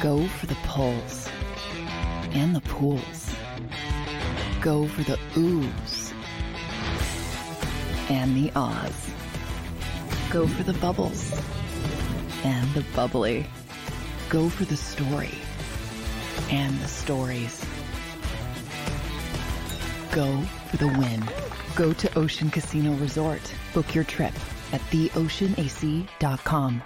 Go for the pulls and the pools. Go for the oohs and the ahs. Go for the bubbles and the bubbly. Go for the story and the stories. Go for the win. Go to Ocean Casino Resort. Book your trip at theoceanac.com.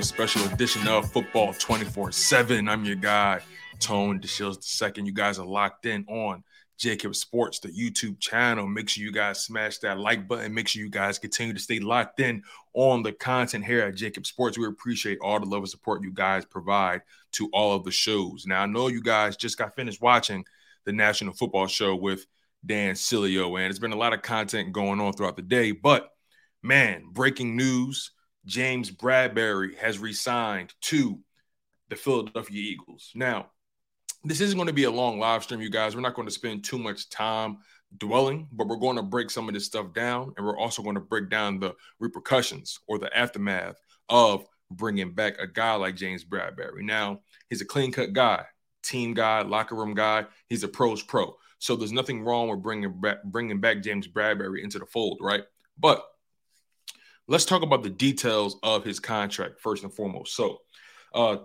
a special edition of Football 24 7. I'm your guy, Tone DeShields II. You guys are locked in on JAKIB Sports, the YouTube channel. Make sure you guys smash that like button. Make sure you guys continue to stay locked in on the content here at JAKIB Sports. We appreciate all the love and support you guys provide to all of the shows. Now, I know you guys just got finished watching the National Football Show with Dan Sileo, and it's been a lot of content going on throughout the day. But man, breaking news James Bradberry has resigned to the Philadelphia Eagles. Now, this isn't going to be a long live stream, you guys. We're not going to spend too much time dwelling, but we're going to break some of this stuff down. And we're also going to break down the repercussions or the aftermath of bringing back a guy like James Bradberry. Now, he's a clean cut guy, team guy, locker room guy. He's a pro's pro. So there's nothing wrong with bringing back, bringing back James Bradberry into the fold, right? But let's talk about the details of his contract first and foremost. So, uh,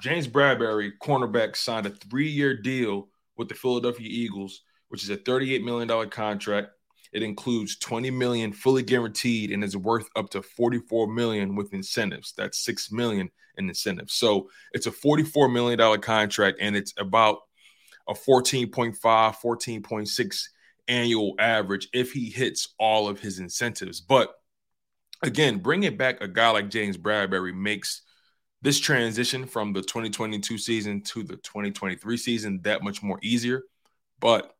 James Bradberry, cornerback, signed a three-year deal with the Philadelphia Eagles, which is a $38 million contract. It includes 20 million fully guaranteed and is worth up to 44 million with incentives. That's 6 million in incentives. So it's a 44 million dollar contract and it's about a 14.5, 14.6 annual average if he hits all of his incentives. But again, bringing back a guy like James Bradberry makes this transition from the 2022 season to the 2023 season that much more easier. But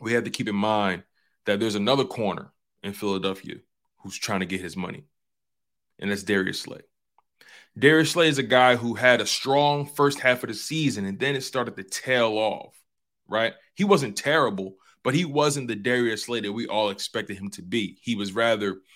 we have to keep in mind that there's another corner in Philadelphia who's trying to get his money, and that's Darius Slay. Darius Slay is a guy who had a strong first half of the season, and then it started to tail off, right? He wasn't terrible, but he wasn't the Darius Slay that we all expected him to be. He was rather –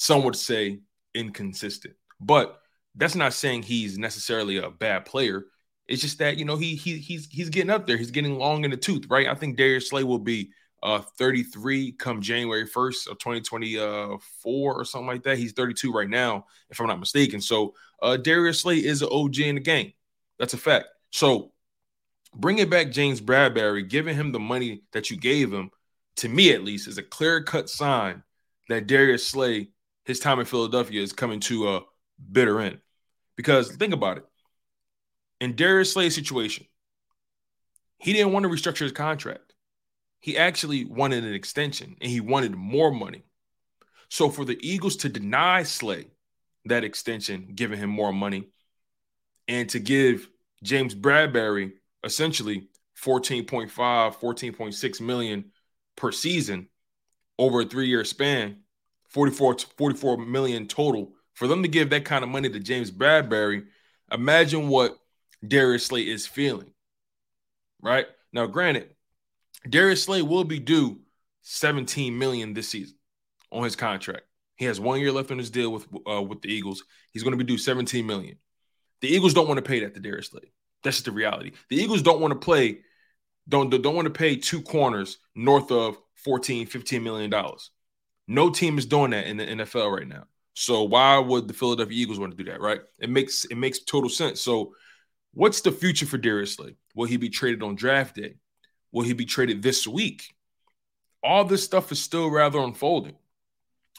some would say inconsistent. But that's not saying he's necessarily a bad player. It's just that you know he he he's he's getting up there. He's getting long in the tooth, right? I think Darius Slay will be uh 33 come January 1st of 2024 or something like that. He's 32 right now, if I'm not mistaken. So uh Darius Slay is an OG in the game. That's a fact. So bringing back James Bradberry, giving him the money that you gave him, to me at least, is a clear cut sign that Darius Slay his time in Philadelphia is coming to a bitter end. Because think about it. In Darius Slay's situation, he didn't want to restructure his contract. He actually wanted an extension and he wanted more money. So for the Eagles to deny Slay that extension, giving him more money, and to give James Bradberry essentially 14.5, 14.6 million per season over a three-year span, 44, 44 million total For them to give that kind of money to James Bradberry, imagine what Darius Slay is feeling. Right? Now, granted, Darius Slay will be due 17 million this season on his contract. He has one year left on his deal with uh, with the Eagles. He's going to be due 17 million. The Eagles don't want to pay that to Darius Slay. That's just the reality. The Eagles don't want to play, don't don't want to pay two corners north of 14, 15 million dollars. No team is doing that in the NFL right now. So why would the Philadelphia Eagles want to do that? Right? It makes it makes total sense. So what's the future for Darius Slay? Will he be traded on draft day? Will he be traded this week? All this stuff is still rather unfolding.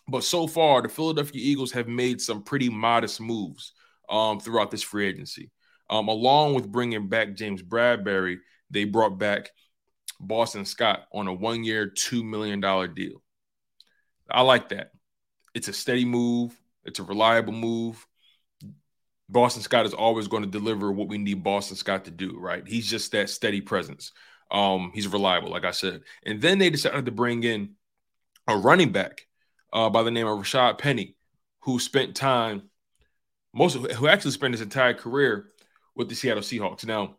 But so far, the Philadelphia Eagles have made some pretty modest moves um, throughout this free agency. Um, along with bringing back James Bradberry, they brought back Boston Scott on a one year, $2 million deal. I like that. It's a steady move, it's a reliable move. Boston Scott is always going to deliver what we need Boston Scott to do, right? He's just that steady presence. Um, he's reliable, like I said. And then they decided to bring in a running back uh, by the name of Rashad Penny, who spent time, most of, who actually spent his entire career with the Seattle Seahawks. Now,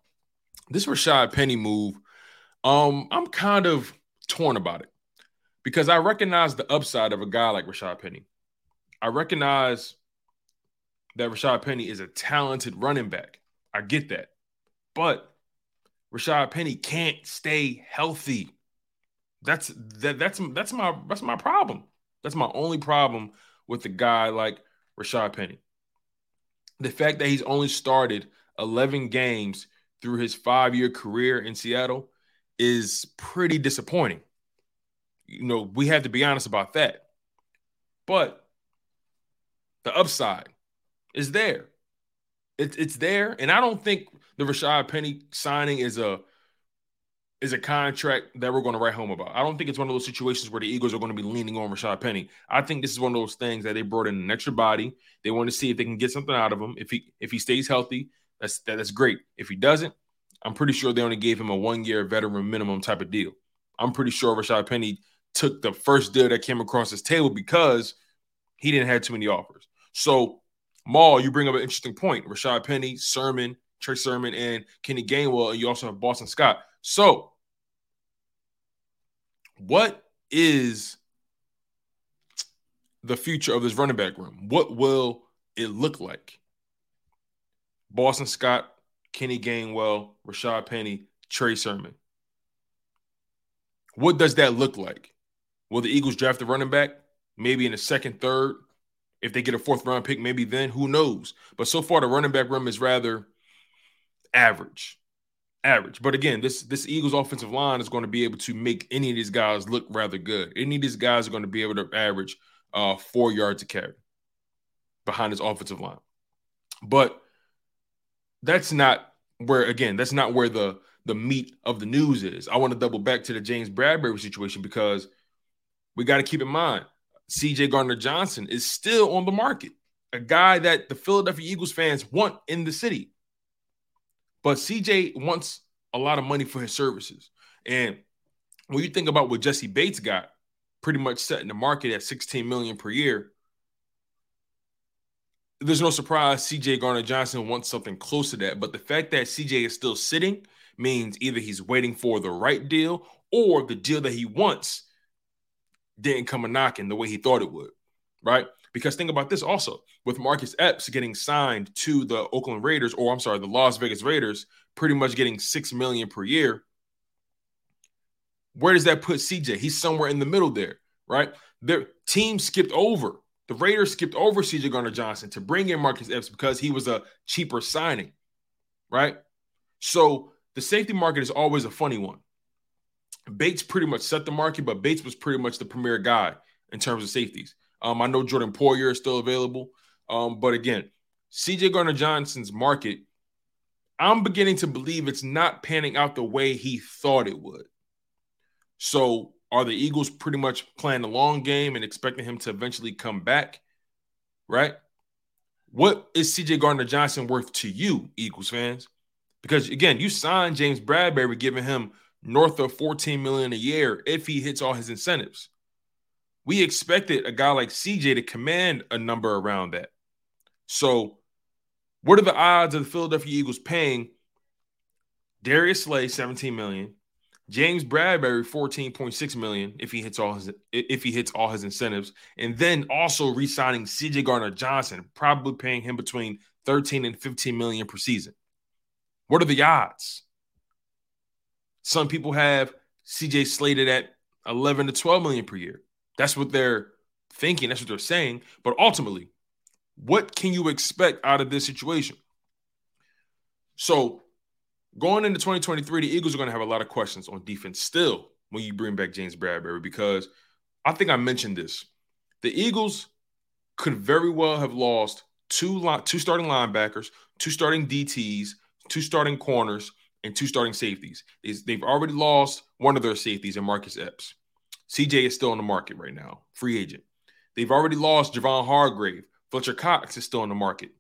this Rashad Penny move, um, I'm kind of torn about it because I recognize the upside of a guy like Rashad Penny. I recognize that Rashad Penny is a talented running back. I get that. But Rashad Penny can't stay healthy. That's that that's that's my that's my problem. That's my only problem with a guy like Rashad Penny. The fact that he's only started 11 games through his five year career in Seattle is pretty disappointing. You know, we have to be honest about that. But the upside is there. It's it's there. And I don't think the Rashad Penny signing is a is a contract that we're going to write home about. I don't think it's one of those situations where the Eagles are going to be leaning on Rashad Penny. I think this is one of those things that they brought in an extra body. They want to see if they can get something out of him. If he if he stays healthy, that's that, that's great. If he doesn't, I'm pretty sure they only gave him a one year veteran minimum type of deal. I'm pretty sure Rashad Penny took the first deal that came across his table because he didn't have too many offers. So, Maul, you bring up an interesting point. Rashad Penny, Sermon, Trey Sermon, and Kenny Gainwell, and you also have Boston Scott. So, what is the future of this running back room? What will it look like? Boston Scott, Kenny Gainwell, Rashad Penny, Trey Sermon. What does that look like? Will the Eagles draft a running back? Maybe in the second, third. If they get a fourth round pick, maybe then. Who knows? But so far, the running back room is rather average average. But again, this this Eagles offensive line is going to be able to make any of these guys look rather good. Any of these guys are going to be able to average uh, four yards a carry behind this offensive line. But that's not where again, that's not where the the meat of the news is. I want to double back to the James Bradberry situation because we got to keep in mind CJ Gardner Johnson is still on the market, a guy that the Philadelphia Eagles fans want in the city. But CJ wants a lot of money for his services. And when you think about what Jessie Bates got, pretty much setting the market at 16 million per year, there's no surprise CJ Gardner Johnson wants something close to that. But the fact that CJ is still sitting means either he's waiting for the right deal or the deal that he wants didn't come a knocking the way he thought it would, right? Because think about this also with Marcus Epps getting signed to the Oakland Raiders, or I'm sorry, the Las Vegas Raiders, pretty much getting six million per year. Where does that put CJ? He's somewhere in the middle there, right? Their team skipped over. The Raiders skipped over CJ Gardner Johnson to bring in Marcus Epps because he was a cheaper signing, right? So the safety market is always a funny one. Bates pretty much set the market, but Bates was pretty much the premier guy in terms of safeties. Um, I know Jordan Poyer is still available. Um, but again, CJ Gardner Johnson's market, I'm beginning to believe it's not panning out the way he thought it would. So are the Eagles pretty much playing the long game and expecting him to eventually come back? Right? What is CJ Gardner Johnson worth to you, Eagles fans? Because again, you signed James Bradberry, giving him north of 14 million a year if he hits all his incentives we expected a guy like CJ to command a number around that, So, what are the odds of the Philadelphia Eagles paying Darius Slay 17 million, James Bradberry 14.6 million if he hits all his if he hits all his incentives, and then also re-signing CJ Gardner Johnson, probably paying him between 13 and 15 million per season. What are the odds? Some people have CJ slated at 11 to 12 million per year. That's what they're thinking, that's what they're saying, but ultimately, what can you expect out of this situation? So, going into 2023, the Eagles are going to have a lot of questions on defense still when you bring back James Bradberry because I think I mentioned this. The Eagles could very well have lost two two starting linebackers, two starting DTs, two starting corners, and two starting safeties. They've already lost one of their safeties in Marcus Epps. CJ is still on the market right now, free agent. They've already lost Javon Hargrave. Fletcher Cox is still on the market,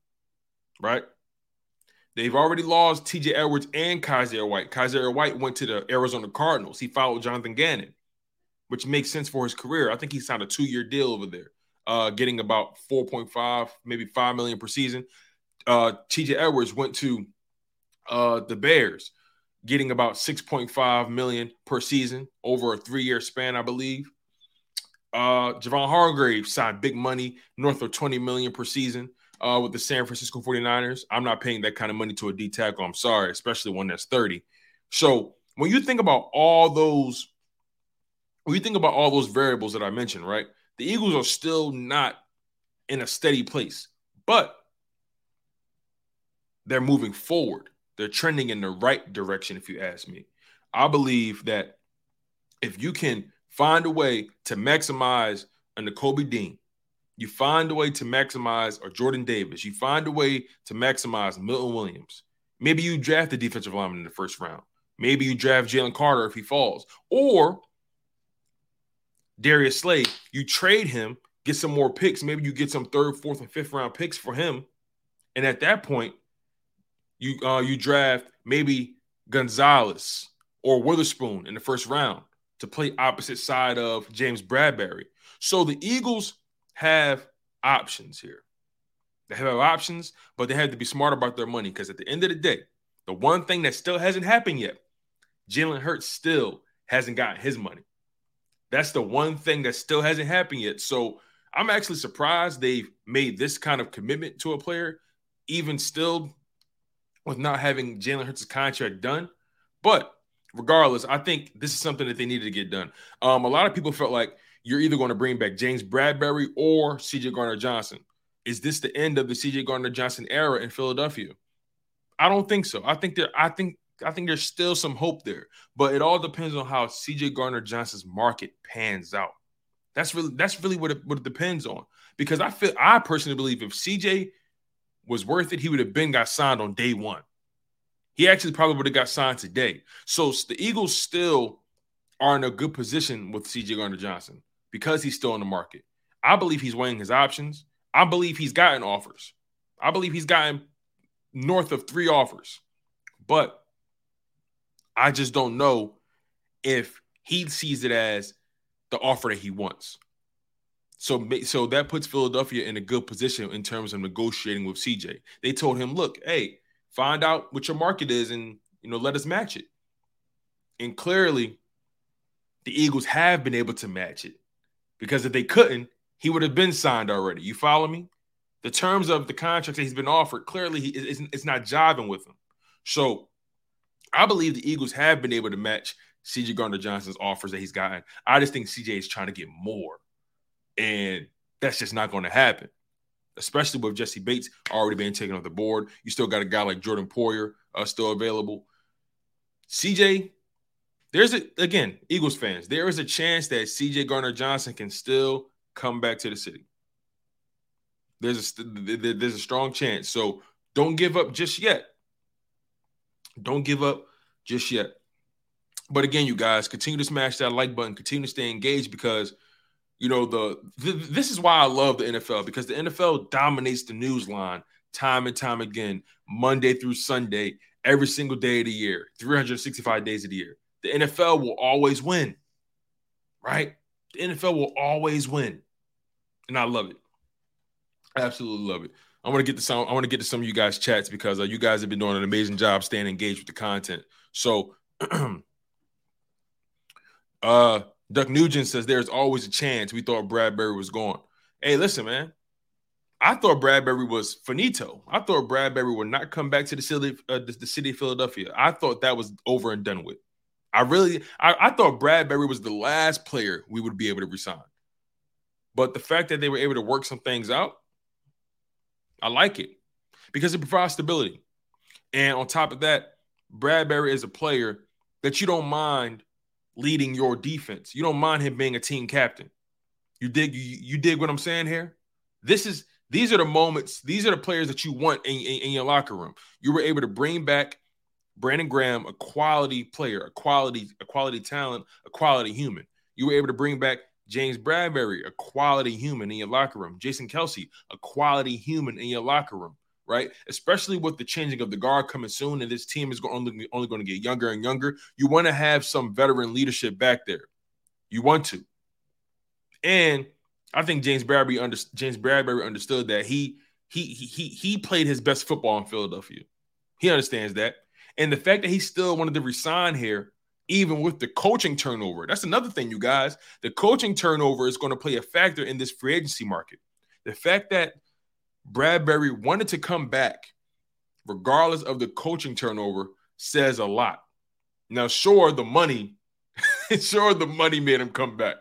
right? They've already lost TJ Edwards and Kyzir White. Kyzir White went to the Arizona Cardinals. He followed Jonathan Gannon, which makes sense for his career. I think he signed a two year deal over there, uh, getting about 4.5, maybe 5 million per season. Uh, TJ Edwards went to uh, the Bears, getting about 6.5 million per season over a three year span, I believe. Uh, Javon Hargrave signed big money, north of 20 million per season uh, with the San Francisco 49ers. I'm not paying that kind of money to a D tackle. I'm sorry, especially one that's 30. So when you think about all those, when you think about all those variables that I mentioned, right? The Eagles are still not in a steady place, but they're moving forward. They're trending in the right direction, if you ask me. I believe that if you can find a way to maximize a Nakobe Dean, you find a way to maximize or Jordan Davis. You find a way to maximize Milton Williams. Maybe you draft the defensive lineman in the first round. Maybe you draft Jalen Carter if he falls. Or Darius Slay, you trade him, get some more picks. Maybe you get some third, fourth, and fifth round picks for him. And at that point, you uh, you draft maybe Gonzalez or Witherspoon in the first round to play opposite side of James Bradberry. So the Eagles have options here. They have options, but they have to be smart about their money because at the end of the day, the one thing that still hasn't happened yet, Jalen Hurts still hasn't gotten his money. That's the one thing that still hasn't happened yet. So I'm actually surprised they've made this kind of commitment to a player, even still with not having Jalen Hurts' contract done. But regardless, I think this is something that they needed to get done. Um, a lot of people felt like you're either going to bring back James Bradberry or CJ Gardner Johnson. Is this the end of the CJ Gardner Johnson era in Philadelphia? I don't think so. I think there I think I think there's still some hope there, but it all depends on how CJ Gardner Johnson's market pans out. That's really that's really what it, what it depends on. Because I feel I personally believe if CJ was worth it, he would have been got signed on day one. He actually probably would have got signed today. So the Eagles still are in a good position with CJ Gardner Johnson because he's still in the market. I believe he's weighing his options. I believe he's gotten offers. I believe he's gotten north of three offers. But I just don't know if he sees it as the offer that he wants. So, so that puts Philadelphia in a good position in terms of negotiating with CJ. They told him, "Look, hey, find out what your market is, and you know, let us match it." And clearly, the Eagles have been able to match it because if they couldn't, he would have been signed already. You follow me? The terms of the contract that he's been offered clearly he, it's, it's not jiving with him. So I believe the Eagles have been able to match CJ Gardner Johnson's offers that he's gotten. I just think CJ is trying to get more, and that's just not going to happen. Especially with Jessie Bates already being taken off the board, you still got a guy like Jordan Poyer uh, still available. CJ there's a again, Eagles fans, there is a chance that CJ Gardner Johnson can still come back to the city. There's a there's a strong chance. So don't give up just yet. Don't give up just yet. But again, you guys continue to smash that like button, continue to stay engaged because you know the, this is why I love the NFL because the NFL dominates the news line time and time again, Monday through Sunday, every single day of the year, 365 days of the year the NFL will always win, right? The NFL will always win. And I love it. I absolutely love it. I want to get to some. I want to get to some of you guys' chats because uh, you guys have been doing an amazing job staying engaged with the content. So, uh, Duck Nugent says there's always a chance. We thought Bradberry was gone. Hey, listen, man. I thought Bradberry was finito. I thought Bradberry would not come back to the city, uh, the, the, city of Philadelphia. I thought that was over and done with. I really, I, I thought Bradberry was the last player we would be able to resign. But the fact that they were able to work some things out, I like it because it provides stability. And on top of that, Bradberry is a player that you don't mind leading your defense. You don't mind him being a team captain. You dig you, you dig what I'm saying here? This is these are the moments, these are the players that you want in, in, in your locker room. You were able to bring back Brandon Graham, a quality player, a quality, a quality talent, a quality human. You were able to bring back James Bradberry, a quality human in your locker room. Jason Kelce, a quality human in your locker room, right? Especially with the changing of the guard coming soon, and this team is only, only going to get younger and younger. You want to have some veteran leadership back there. You want to. And I think James Bradberry under, James Bradberry understood that he he he he played his best football in Philadelphia. He understands that. And the fact that he still wanted to resign here even with the coaching turnover. That's another thing, you guys. The coaching turnover is going to play a factor in this free agency market. The fact that Bradberry wanted to come back, regardless of the coaching turnover, says a lot. Now, sure, the money, sure, the money made him come back.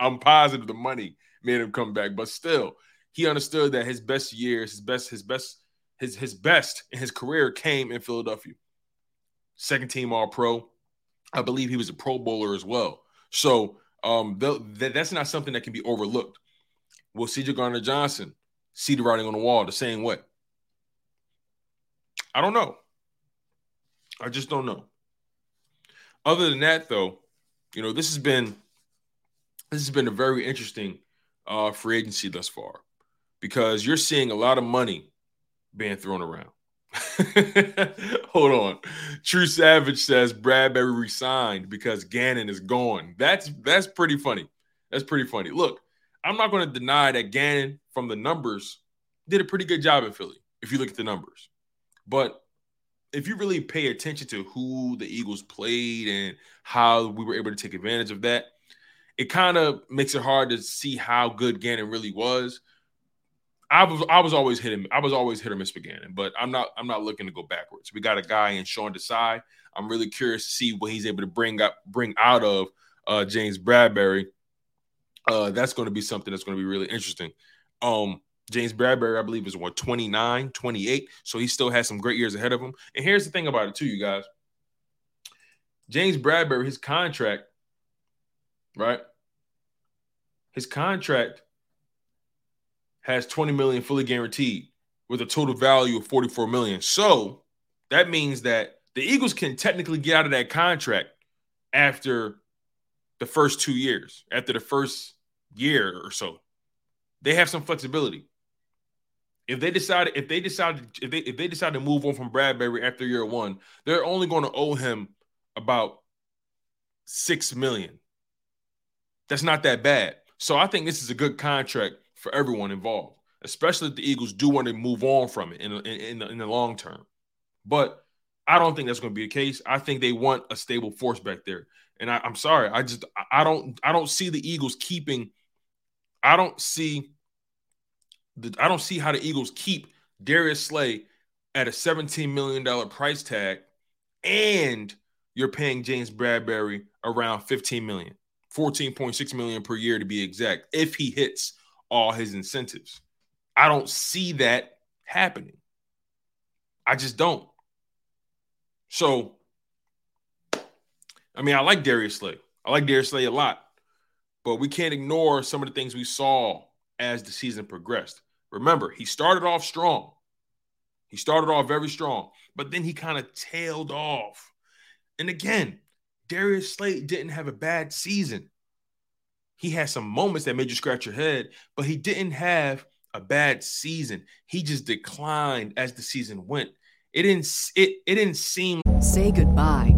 I'm positive the money made him come back, but still, he understood that his best years, his best, his best, his his best in his career came in Philadelphia. Second team All Pro, I believe he was a Pro Bowler as well. So um, th- that's not something that can be overlooked. Will C.J. Gardner Johnson see the writing on the wall the same way? I don't know. I just don't know. Other than that, though, you know, this has been this has been a very interesting uh, free agency thus far because you're seeing a lot of money being thrown around. Hold on. True Savage says Bradberry resigned because Gannon is gone. That's that's pretty funny. That's pretty funny. Look, I'm not going to deny that Gannon, from the numbers, did a pretty good job in Philly. If you look at the numbers, but if you really pay attention to who the Eagles played and how we were able to take advantage of that, it kind of makes it hard to see how good Gannon really was. I was I was always hitting I was always hit or miss for Gannon, but I'm not I'm not looking to go backwards. We got a guy in Sean Desai. I'm really curious to see what he's able to bring up bring out of uh, James Bradberry. Uh, that's going to be something that's going to be really interesting. Um, James Bradberry, I believe, is what 29, 28. So he still has some great years ahead of him. And here's the thing about it, too, you guys. James Bradberry, his contract, right? His contract has 20 million fully guaranteed with a total value of 44 million. So that means that the Eagles can technically get out of that contract after the first two years, after the first year or so. They have some flexibility. If they decided, if they decided, if they if they decide to move on from Bradberry after year one, they're only going to owe him about six million. That's not that bad. So I think this is a good contract for everyone involved, especially if the Eagles do want to move on from it in in, in, the, in the long term. But I don't think that's going to be the case. I think they want a stable force back there. And I, am sorry, I just I don't I don't see the Eagles keeping. I don't see the I don't see how the Eagles keep Darius Slay at a 17 million dollar price tag, and you're paying James Bradberry around 15 million, 14.6 million per year to be exact, if he hits all his incentives. I don't see that happening. I just don't. So, I mean, I like Darius Slay. I like Darius Slay a lot, but we can't ignore some of the things we saw as the season progressed. Remember, he started off strong. He started off very strong, but then he kind of tailed off. And again, Darius Slay didn't have a bad season he had some moments that made you scratch your head, but he didn't have a bad season. He just declined as the season went. It didn't it, it didn't seem Say goodbye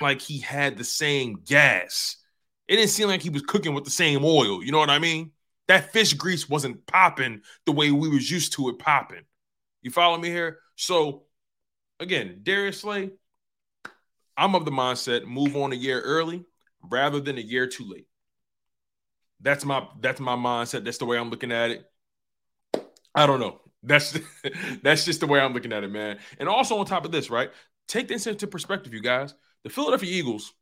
Like he had the same gas. It didn't seem like he was cooking with the same oil. You know what I mean? That fish grease wasn't popping the way we was used to it popping. You follow me here? So again, Darius Slay, I'm of the mindset move on a year early rather than a year too late. That's my that's my mindset. That's the way I'm looking at it. I don't know. That's that's just the way I'm looking at it, man. And also on top of this, right? Take this into perspective, you guys. The Philadelphia Eagles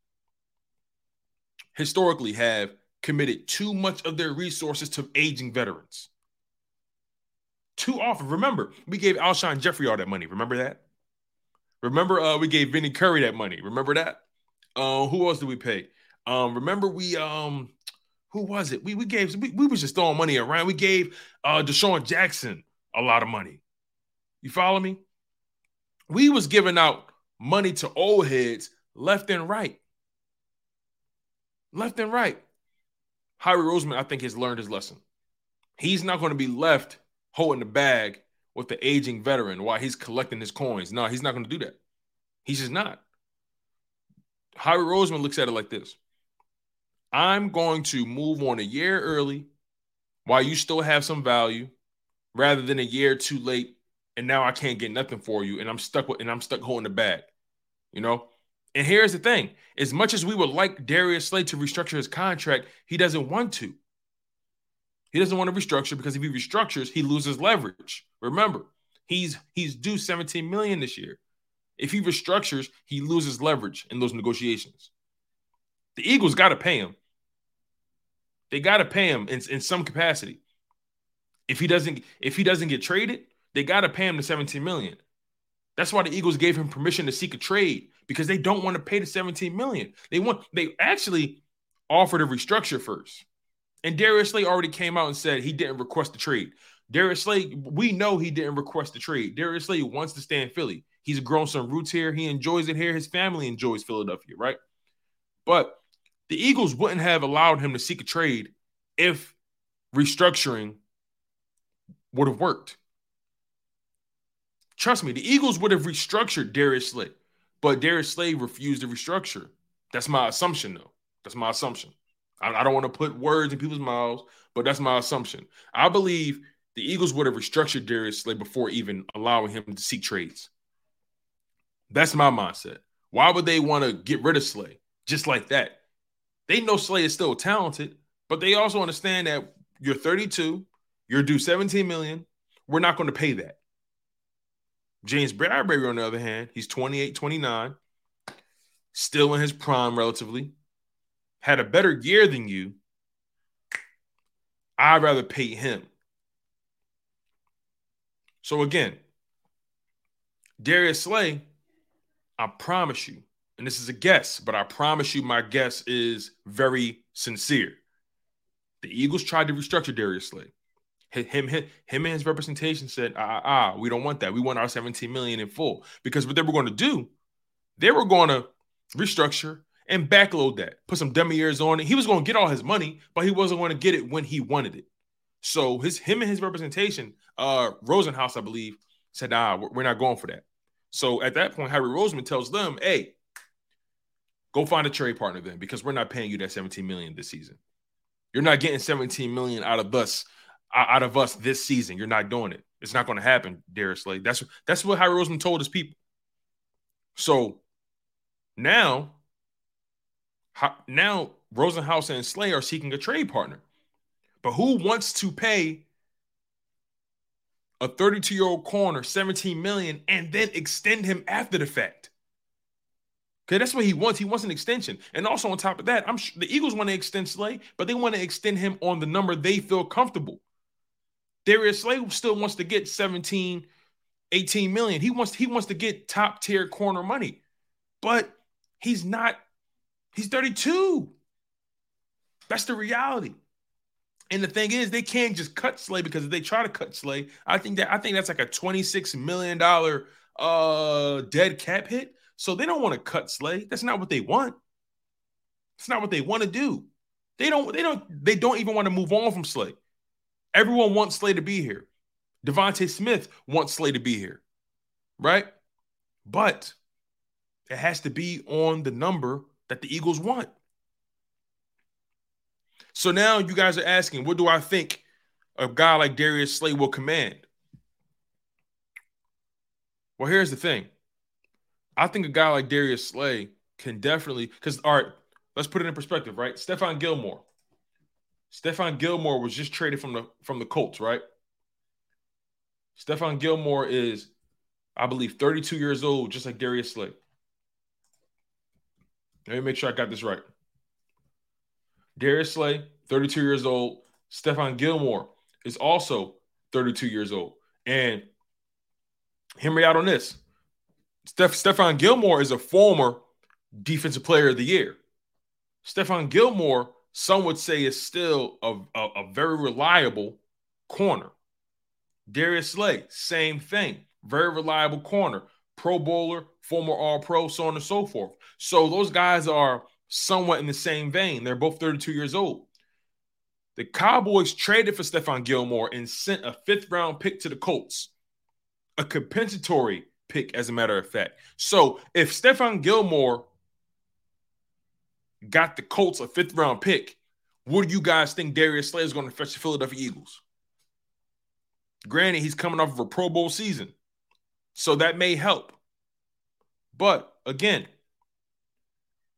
historically have committed too much of their resources to aging veterans. Too often. Remember, we gave Alshon Jeffery all that money. Remember that? Remember, uh, we gave Vinny Curry that money. Remember that? Uh, who else did we pay? Um, remember we um, who was it? We we gave we, we was just throwing money around. We gave uh DeSean Jackson a lot of money. You follow me? We was giving out money to old heads left and right. Left and right. Howie Roseman, I think, has learned his lesson. He's not going to be left holding the bag with the aging veteran while he's collecting his coins. No, he's not going to do that. He's just not. Howie Roseman looks at it like this I'm going to move on a year early while you still have some value rather than a year too late and now I can't get nothing for you and I'm stuck with and I'm stuck holding the bag. You know? And here's the thing: as much as we would like Darius Slay to restructure his contract, he doesn't want to. He doesn't want to restructure because if he restructures, he loses leverage. Remember, he's he's due 17 million this year. If he restructures, he loses leverage in those negotiations. The Eagles got to pay him. They got to pay him in, in some capacity. If he doesn't if he doesn't get traded, they got to pay him the 17 million. That's why the Eagles gave him permission to seek a trade because they don't want to pay the 17 million. They want they actually offered a restructure first. And Darius Slay already came out and said he didn't request the trade. Darius Slay, we know he didn't request the trade. Darius Slay wants to stay in Philly. He's grown some roots here. He enjoys it here. His family enjoys Philadelphia, right? But the Eagles wouldn't have allowed him to seek a trade if restructuring would have worked. Trust me, the Eagles would have restructured Darius Slay, but Darius Slay refused to restructure. That's my assumption, though. That's my assumption. I, I don't want to put words in people's mouths, but that's my assumption. I believe the Eagles would have restructured Darius Slay before even allowing him to seek trades. That's my mindset. Why would they want to get rid of Slay just like that? They know Slay is still talented, but they also understand that you're 32, you're due 17 million. We're not going to pay that. James Bradberry, on the other hand, he's 28, 29, still in his prime relatively, had a better year than you. I'd rather pay him. So again, Darius Slay, I promise you, and this is a guess, but I promise you my guess is very sincere. The Eagles tried to restructure Darius Slay. Him, him, and his representation said, ah, ah, we don't want that. We want our 17 million in full. Because what they were going to do, they were going to restructure and backload that, put some dummy years on it. He was going to get all his money, but he wasn't going to get it when he wanted it. So his him and his representation, uh, Rosenhaus, I believe, said, nah, we're not going for that. So at that point, Howie Roseman tells them, hey, go find a trade partner then, because we're not paying you that 17 million this season. You're not getting 17 million out of us out of us this season. You're not doing it. It's not going to happen, Darius Slay. That's that's what Howie Roseman told his people. So now, now Rosenhaus and Slay are seeking a trade partner. But who wants to pay a 32 year old corner 17 million and then extend him after the fact? Okay, that's what he wants. He wants an extension. And also on top of that, I'm sure the Eagles want to extend Slay, but they want to extend him on the number they feel comfortable. Darius Slay still wants to get 17, 18 million. He wants he wants to get top tier corner money, but he's not He's 32. That's the reality. And the thing is, they can't just cut Slay because if they try to cut Slay, I think that I think that's like a $26 million uh dead cap hit. So they don't want to cut Slay. That's not what they want. It's not what they want to do. They don't, they don't, they don't even want to move on from Slay. Everyone wants Slay to be here. DeVonta Smith wants Slay to be here. Right? But it has to be on the number that the Eagles want. So now you guys are asking, what do I think a guy like Darius Slay will command? Well, here's the thing. I think a guy like Darius Slay can definitely because all right, let's put it in perspective, right? Stephon Gilmore. Stephon Gilmore was just traded from the from the Colts, right? Stephon Gilmore is, I believe, 32 years old, just like Darius Slay. Let me make sure I got this right. Darius Slay, 32 years old. Stephon Gilmore is also 32 years old. And hear me out on this. Steph, Stephon Gilmore is a former defensive player of the year. Stephon Gilmore, some would say, is still a, a, a very reliable corner. Darius Slay, same thing. Very reliable corner. Pro bowler, former all pro, so on and so forth. So those guys are somewhat in the same vein. They're both 32 years old. The Cowboys traded for Stephon Gilmore and sent a fifth round pick to the Colts, a compensatory pick, as a matter of fact. So if Stephon Gilmore got the Colts a fifth round pick, what do you guys think Darius Slay is going to fetch the Philadelphia Eagles? Granted, he's coming off of a Pro Bowl season, so that may help. But again,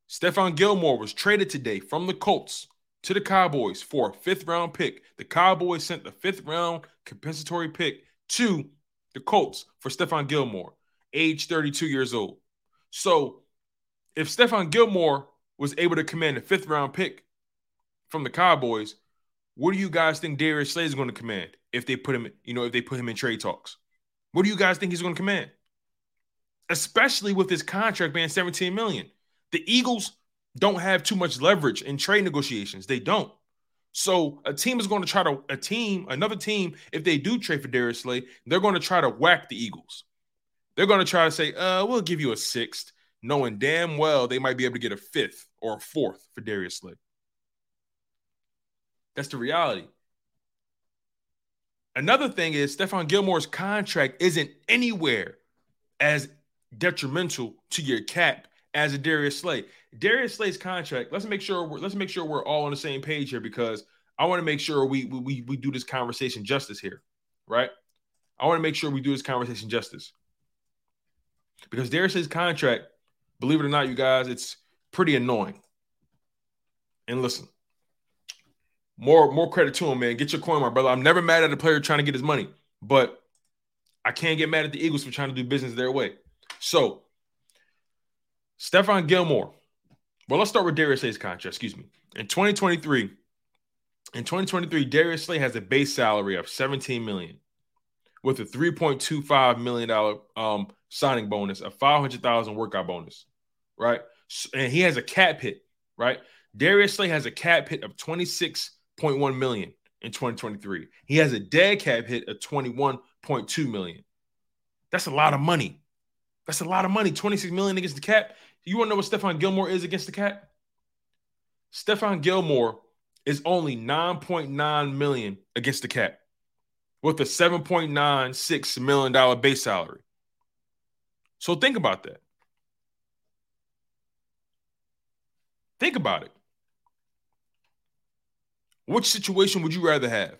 Stephon Gilmore was traded today from the Colts to the Cowboys for a fifth round pick. The Cowboys sent the fifth round compensatory pick to the Colts for Stephon Gilmore, age 32 years old. So if Stephon Gilmore was able to command a fifth round pick from the Cowboys, what do you guys think Darius Slay is going to command if they put him, you know, if they put him in trade talks? What do you guys think he's going to command? Especially with his contract being 17 million. The Eagles don't have too much leverage in trade negotiations. They don't. So a team is going to try to a team, another team, if they do trade for Darius Slay, they're going to try to whack the Eagles. They're going to try to say, uh, we'll give you a sixth, knowing damn well they might be able to get a fifth or a fourth for Darius Slay. That's the reality. Another thing is Stephon Gilmore's contract isn't anywhere as detrimental to your cap as a Darius Slay. Darius Slay's contract. Let's make sure we're let's make sure we're all on the same page here because I want to make sure we we we do this conversation justice here, right? I want to make sure we do this conversation justice because Darius Slay's contract, believe it or not, you guys, it's pretty annoying. And listen, more more credit to him, man. Get your coin, my brother. I'm never mad at a player trying to get his money, but I can't get mad at the Eagles for trying to do business their way. So Stephon Gilmore. Well, let's start with Darius Slay's contract. Excuse me. In 2023, in 2023, Darius Slay has a base salary of 17 million with a 3.25 million dollar um, signing bonus, a 500,000 workout bonus, right? And he has a cap hit, right? Darius Slay has a cap hit of 26.1 million in 2023. He has a dead cap hit of 21.2 million. That's a lot of money. That's a lot of money. 26 million against the cap. You want to know what Stephon Gilmore is against the cap? Stephon Gilmore is only 9.9 million against the cap with a 7.96 million dollar base salary. So think about that. Think about it. Which situation would you rather have?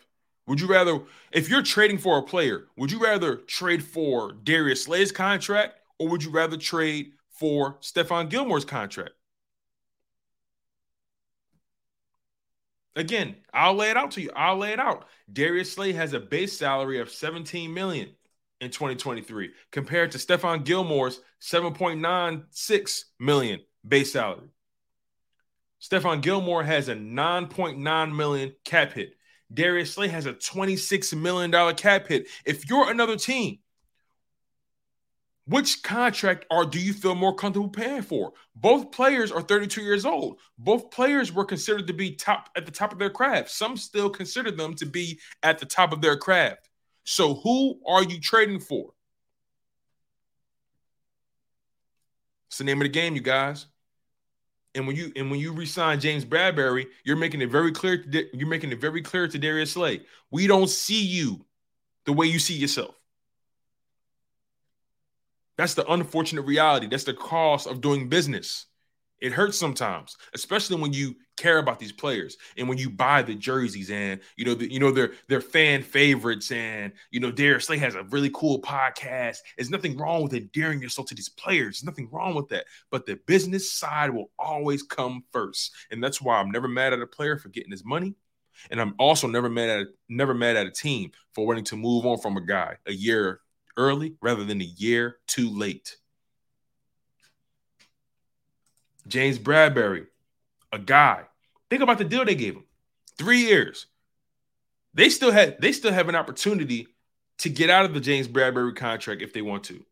Would you rather, if you're trading for a player, would you rather trade for Darius Slay's contract or would you rather trade for Stephon Gilmore's contract. Again, I'll lay it out to you. I'll lay it out. Darius Slay has a base salary of 17 million in 2023 compared to Stephon Gilmore's 7.96 million base salary. Stephon Gilmore has a 9.9 million cap hit. Darius Slay has a 26 million dollar cap hit. If you're another team which contract are do you feel more comfortable paying for? Both players are 32 years old. Both players were considered to be top at the top of their craft. Some still consider them to be at the top of their craft. So who are you trading for? It's the name of the game, you guys. And when you and when you resign James Bradberry, you're making it very clear. You're making it very clear to Darius Slay. We don't see you the way you see yourself. That's the unfortunate reality. That's the cost of doing business. It hurts sometimes, especially when you care about these players and when you buy the jerseys and you know the, you know they're they're fan favorites and you know Darius Slay has a really cool podcast. There's nothing wrong with endearing yourself to these players. There's nothing wrong with that. But the business side will always come first, and that's why I'm never mad at a player for getting his money, and I'm also never mad at never mad at a team for wanting to move on from a guy a year early rather than a year too late. James Bradberry, a guy. Think about the deal they gave him. Three years. They still had they still have an opportunity to get out of the James Bradberry contract if they want to.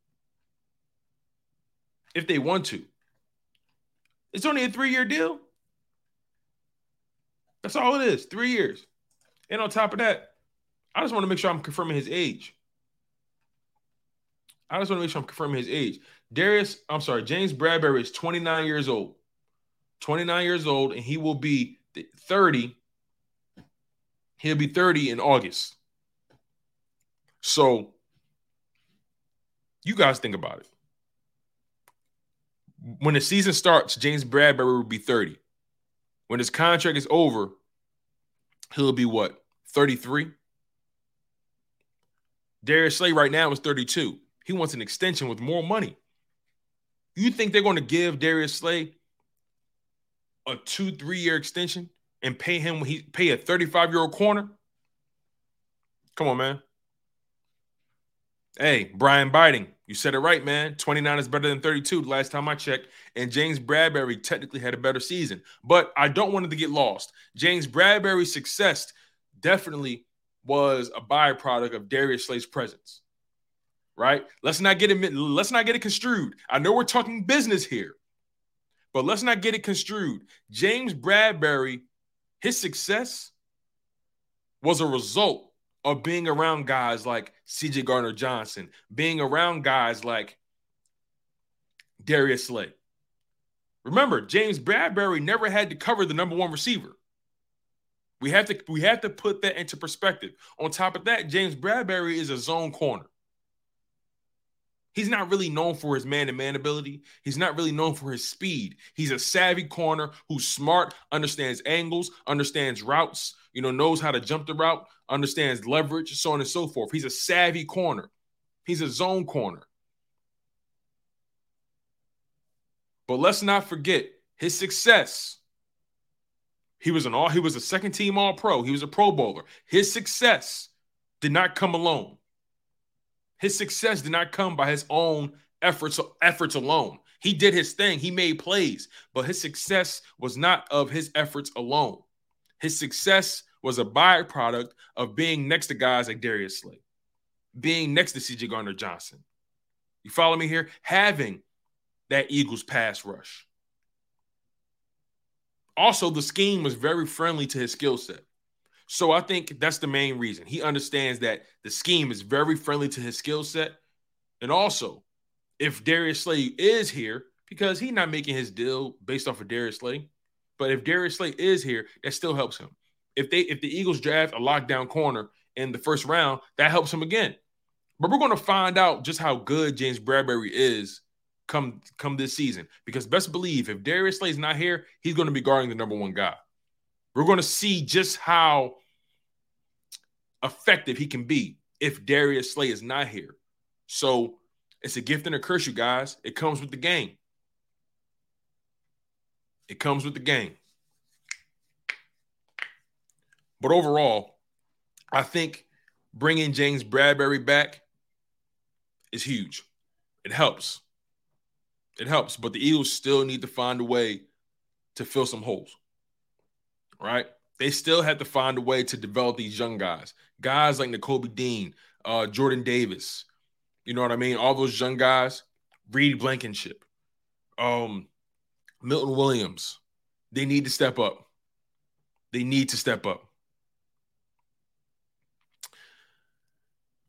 If they want to. It's only a three-year deal. That's all it is. Three years. And on top of that, I just want to make sure I'm confirming his age. I just want to make sure I'm confirming his age. Darius, I'm sorry, James Bradberry is 29 years old. 29 years old, and he will be 30. He'll be 30 in August. So you guys think about it. When the season starts, James Bradberry will be 30. When his contract is over, he'll be what? 33? Darius Slay right now is 32. He wants an extension with more money. You think they're going to give Darius Slay a two, three year extension and pay him he pay a 35 year old corner? Come on, man. Hey, Brian Biting, you said it right, man. 29 is better than 32 the last time I checked. And James Bradberry technically had a better season. But I don't want it to get lost. James Bradberry's success definitely was a byproduct of Darius Slay's presence right? Let's not get it let's not get it construed. I know we're talking business here, but let's not get it construed. James Bradberry, his success was a result of being around guys like CJ Gardner Johnson, being around guys like Darius Slay. Remember, James Bradberry never had to cover the number one receiver. We have to we have to put that into perspective. On top of that, James Bradberry is a zone corner. He's not really known for his man to man ability. He's not really known for his speed. He's a savvy corner who's smart, understands angles, understands routes, you know, knows how to jump the route, understands leverage, so on and so forth. He's a savvy corner. He's a zone corner. But let's not forget his success. He was an all he was a second team all pro. He was a pro bowler. His success did not come alone. His success did not come by his own efforts efforts alone. He did his thing. He made plays, but his success was not of his efforts alone. His success was a byproduct of being next to guys like Darius Slay, being next to CJ Gardner Johnson. You follow me here? Having that Eagles pass rush. Also, the scheme was very friendly to his skill set. So I think that's the main reason. He understands that the scheme is very friendly to his skill set. And also, if Darius Slay is here, because he's not making his deal based off of Darius Slay, but if Darius Slay is here, that still helps him. If they if the Eagles draft a lockdown corner in the first round, that helps him again. But we're going to find out just how good James Bradberry is come come this season. Because best believe if Darius Slay is not here, he's going to be guarding the number one guy. We're going to see just how effective he can be if Darius Slay is not here. So it's a gift and a curse, you guys. It comes with the game. It comes with the game. But overall, I think bringing James Bradberry back is huge. It helps. It helps, but the Eagles still need to find a way to fill some holes. Right? They still have to find a way to develop these young guys guys like Nakobe Dean, uh, Jordan Davis. You know what I mean? All those young guys, Reed Blankenship, um, Milton Williams. They need to step up. They need to step up.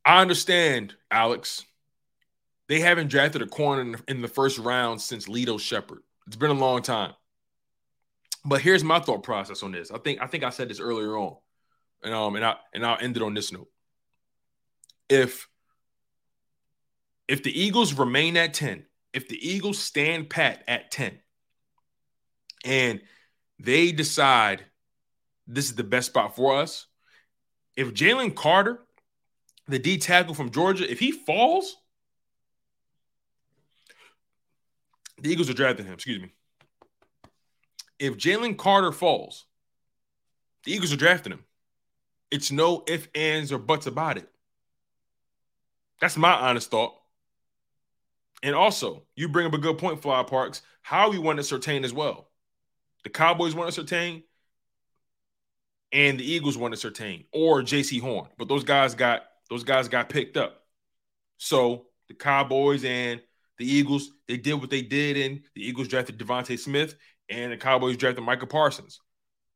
I understand, Alex. They haven't drafted a corner in the, first round since Lito Sheppard. It's been a long time. But here's my thought process on this. I think I think I said this earlier on, and um, and I and I'll end it on this note. If if the Eagles remain at ten, if the Eagles stand pat at ten, and they decide this is the best spot for us, if Jalen Carter, the D tackle from Georgia, if he falls, the Eagles are drafting him. Excuse me if Jalen Carter falls, the Eagles are drafting him. It's no ifs, ands, or buts about it. That's my honest thought. And also, you bring up a good point, Fly Parks. How we want to Surtain as well. The Cowboys want to Surtain, and the Eagles want to Surtain, or Jaycee Horn. But those guys got those guys got picked up. So the Cowboys and the Eagles, they did what they did, and the Eagles drafted DeVonta Smith, and the Cowboys drafted Micah Parsons.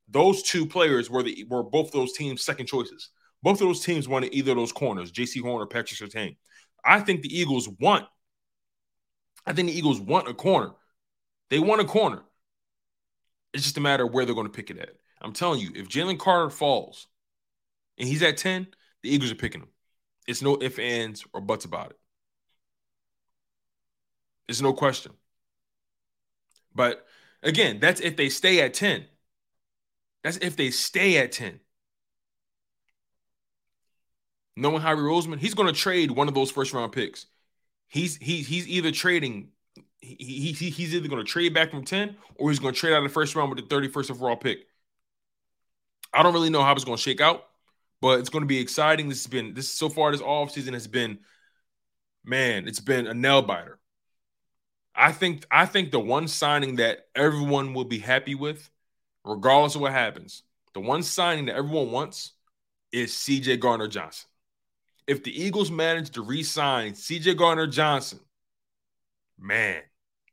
Those two players were the were both those teams' second choices. Both of those teams wanted either of those corners, Jaycee Horn or Patrick Surtain. I think the Eagles want. I think the Eagles want a corner. They want a corner. It's just a matter of where they're going to pick it at. I'm telling you, if Jalen Carter falls and he's at 10, the Eagles are picking him. It's no ifs, ands, or buts about it. It's no question. But Again, that's if they stay at 10. That's if they stay at 10. Knowing Howie Roseman, he's going to trade one of those first round picks. He's he's he's either trading he, he, he's either going to trade back from 10 or he's going to trade out of the first round with the 31st overall pick. I don't really know how it's going to shake out, but it's going to be exciting. This has been this so far this offseason has been man, it's been a nail biter. I think I think the one signing that everyone will be happy with, regardless of what happens, the one signing that everyone wants is CJ Gardner Johnson. If the Eagles manage to re-sign CJ Gardner Johnson, man,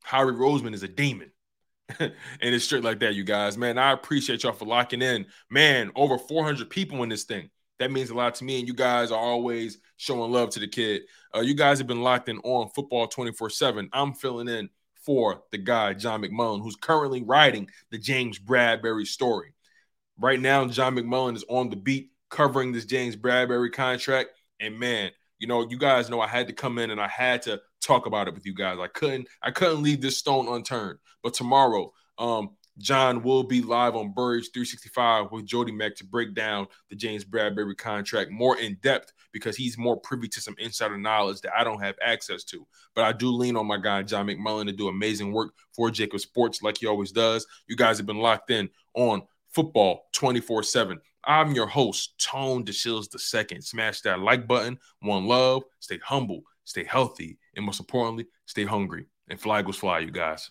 Howie Roseman is a demon. and it's straight like that, you guys. Man, I appreciate y'all for locking in. Man, over 400 people in this thing. That means a lot to me. And you guys are always showing love to the kid. Uh, you guys have been locked in on football 24 7. I'm filling in for the guy, John McMullen, who's currently writing the James Bradberry story. Right now, John McMullen is on the beat covering this James Bradberry contract. And man, you know, you guys know I had to come in and I had to talk about it with you guys. I couldn't, I couldn't leave this stone unturned. But tomorrow, um, John will be live on Burridge 365 with Jody Mack to break down the James Bradberry contract more in depth because he's more privy to some insider knowledge that I don't have access to. But I do lean on my guy, John McMullen, to do amazing work for JAKIB Sports like he always does. You guys have been locked in on football 24 7. I'm your host, Tone DeShields II. Smash that like button. One love. Stay humble, stay healthy, and most importantly, stay hungry. And fly goes fly, you guys.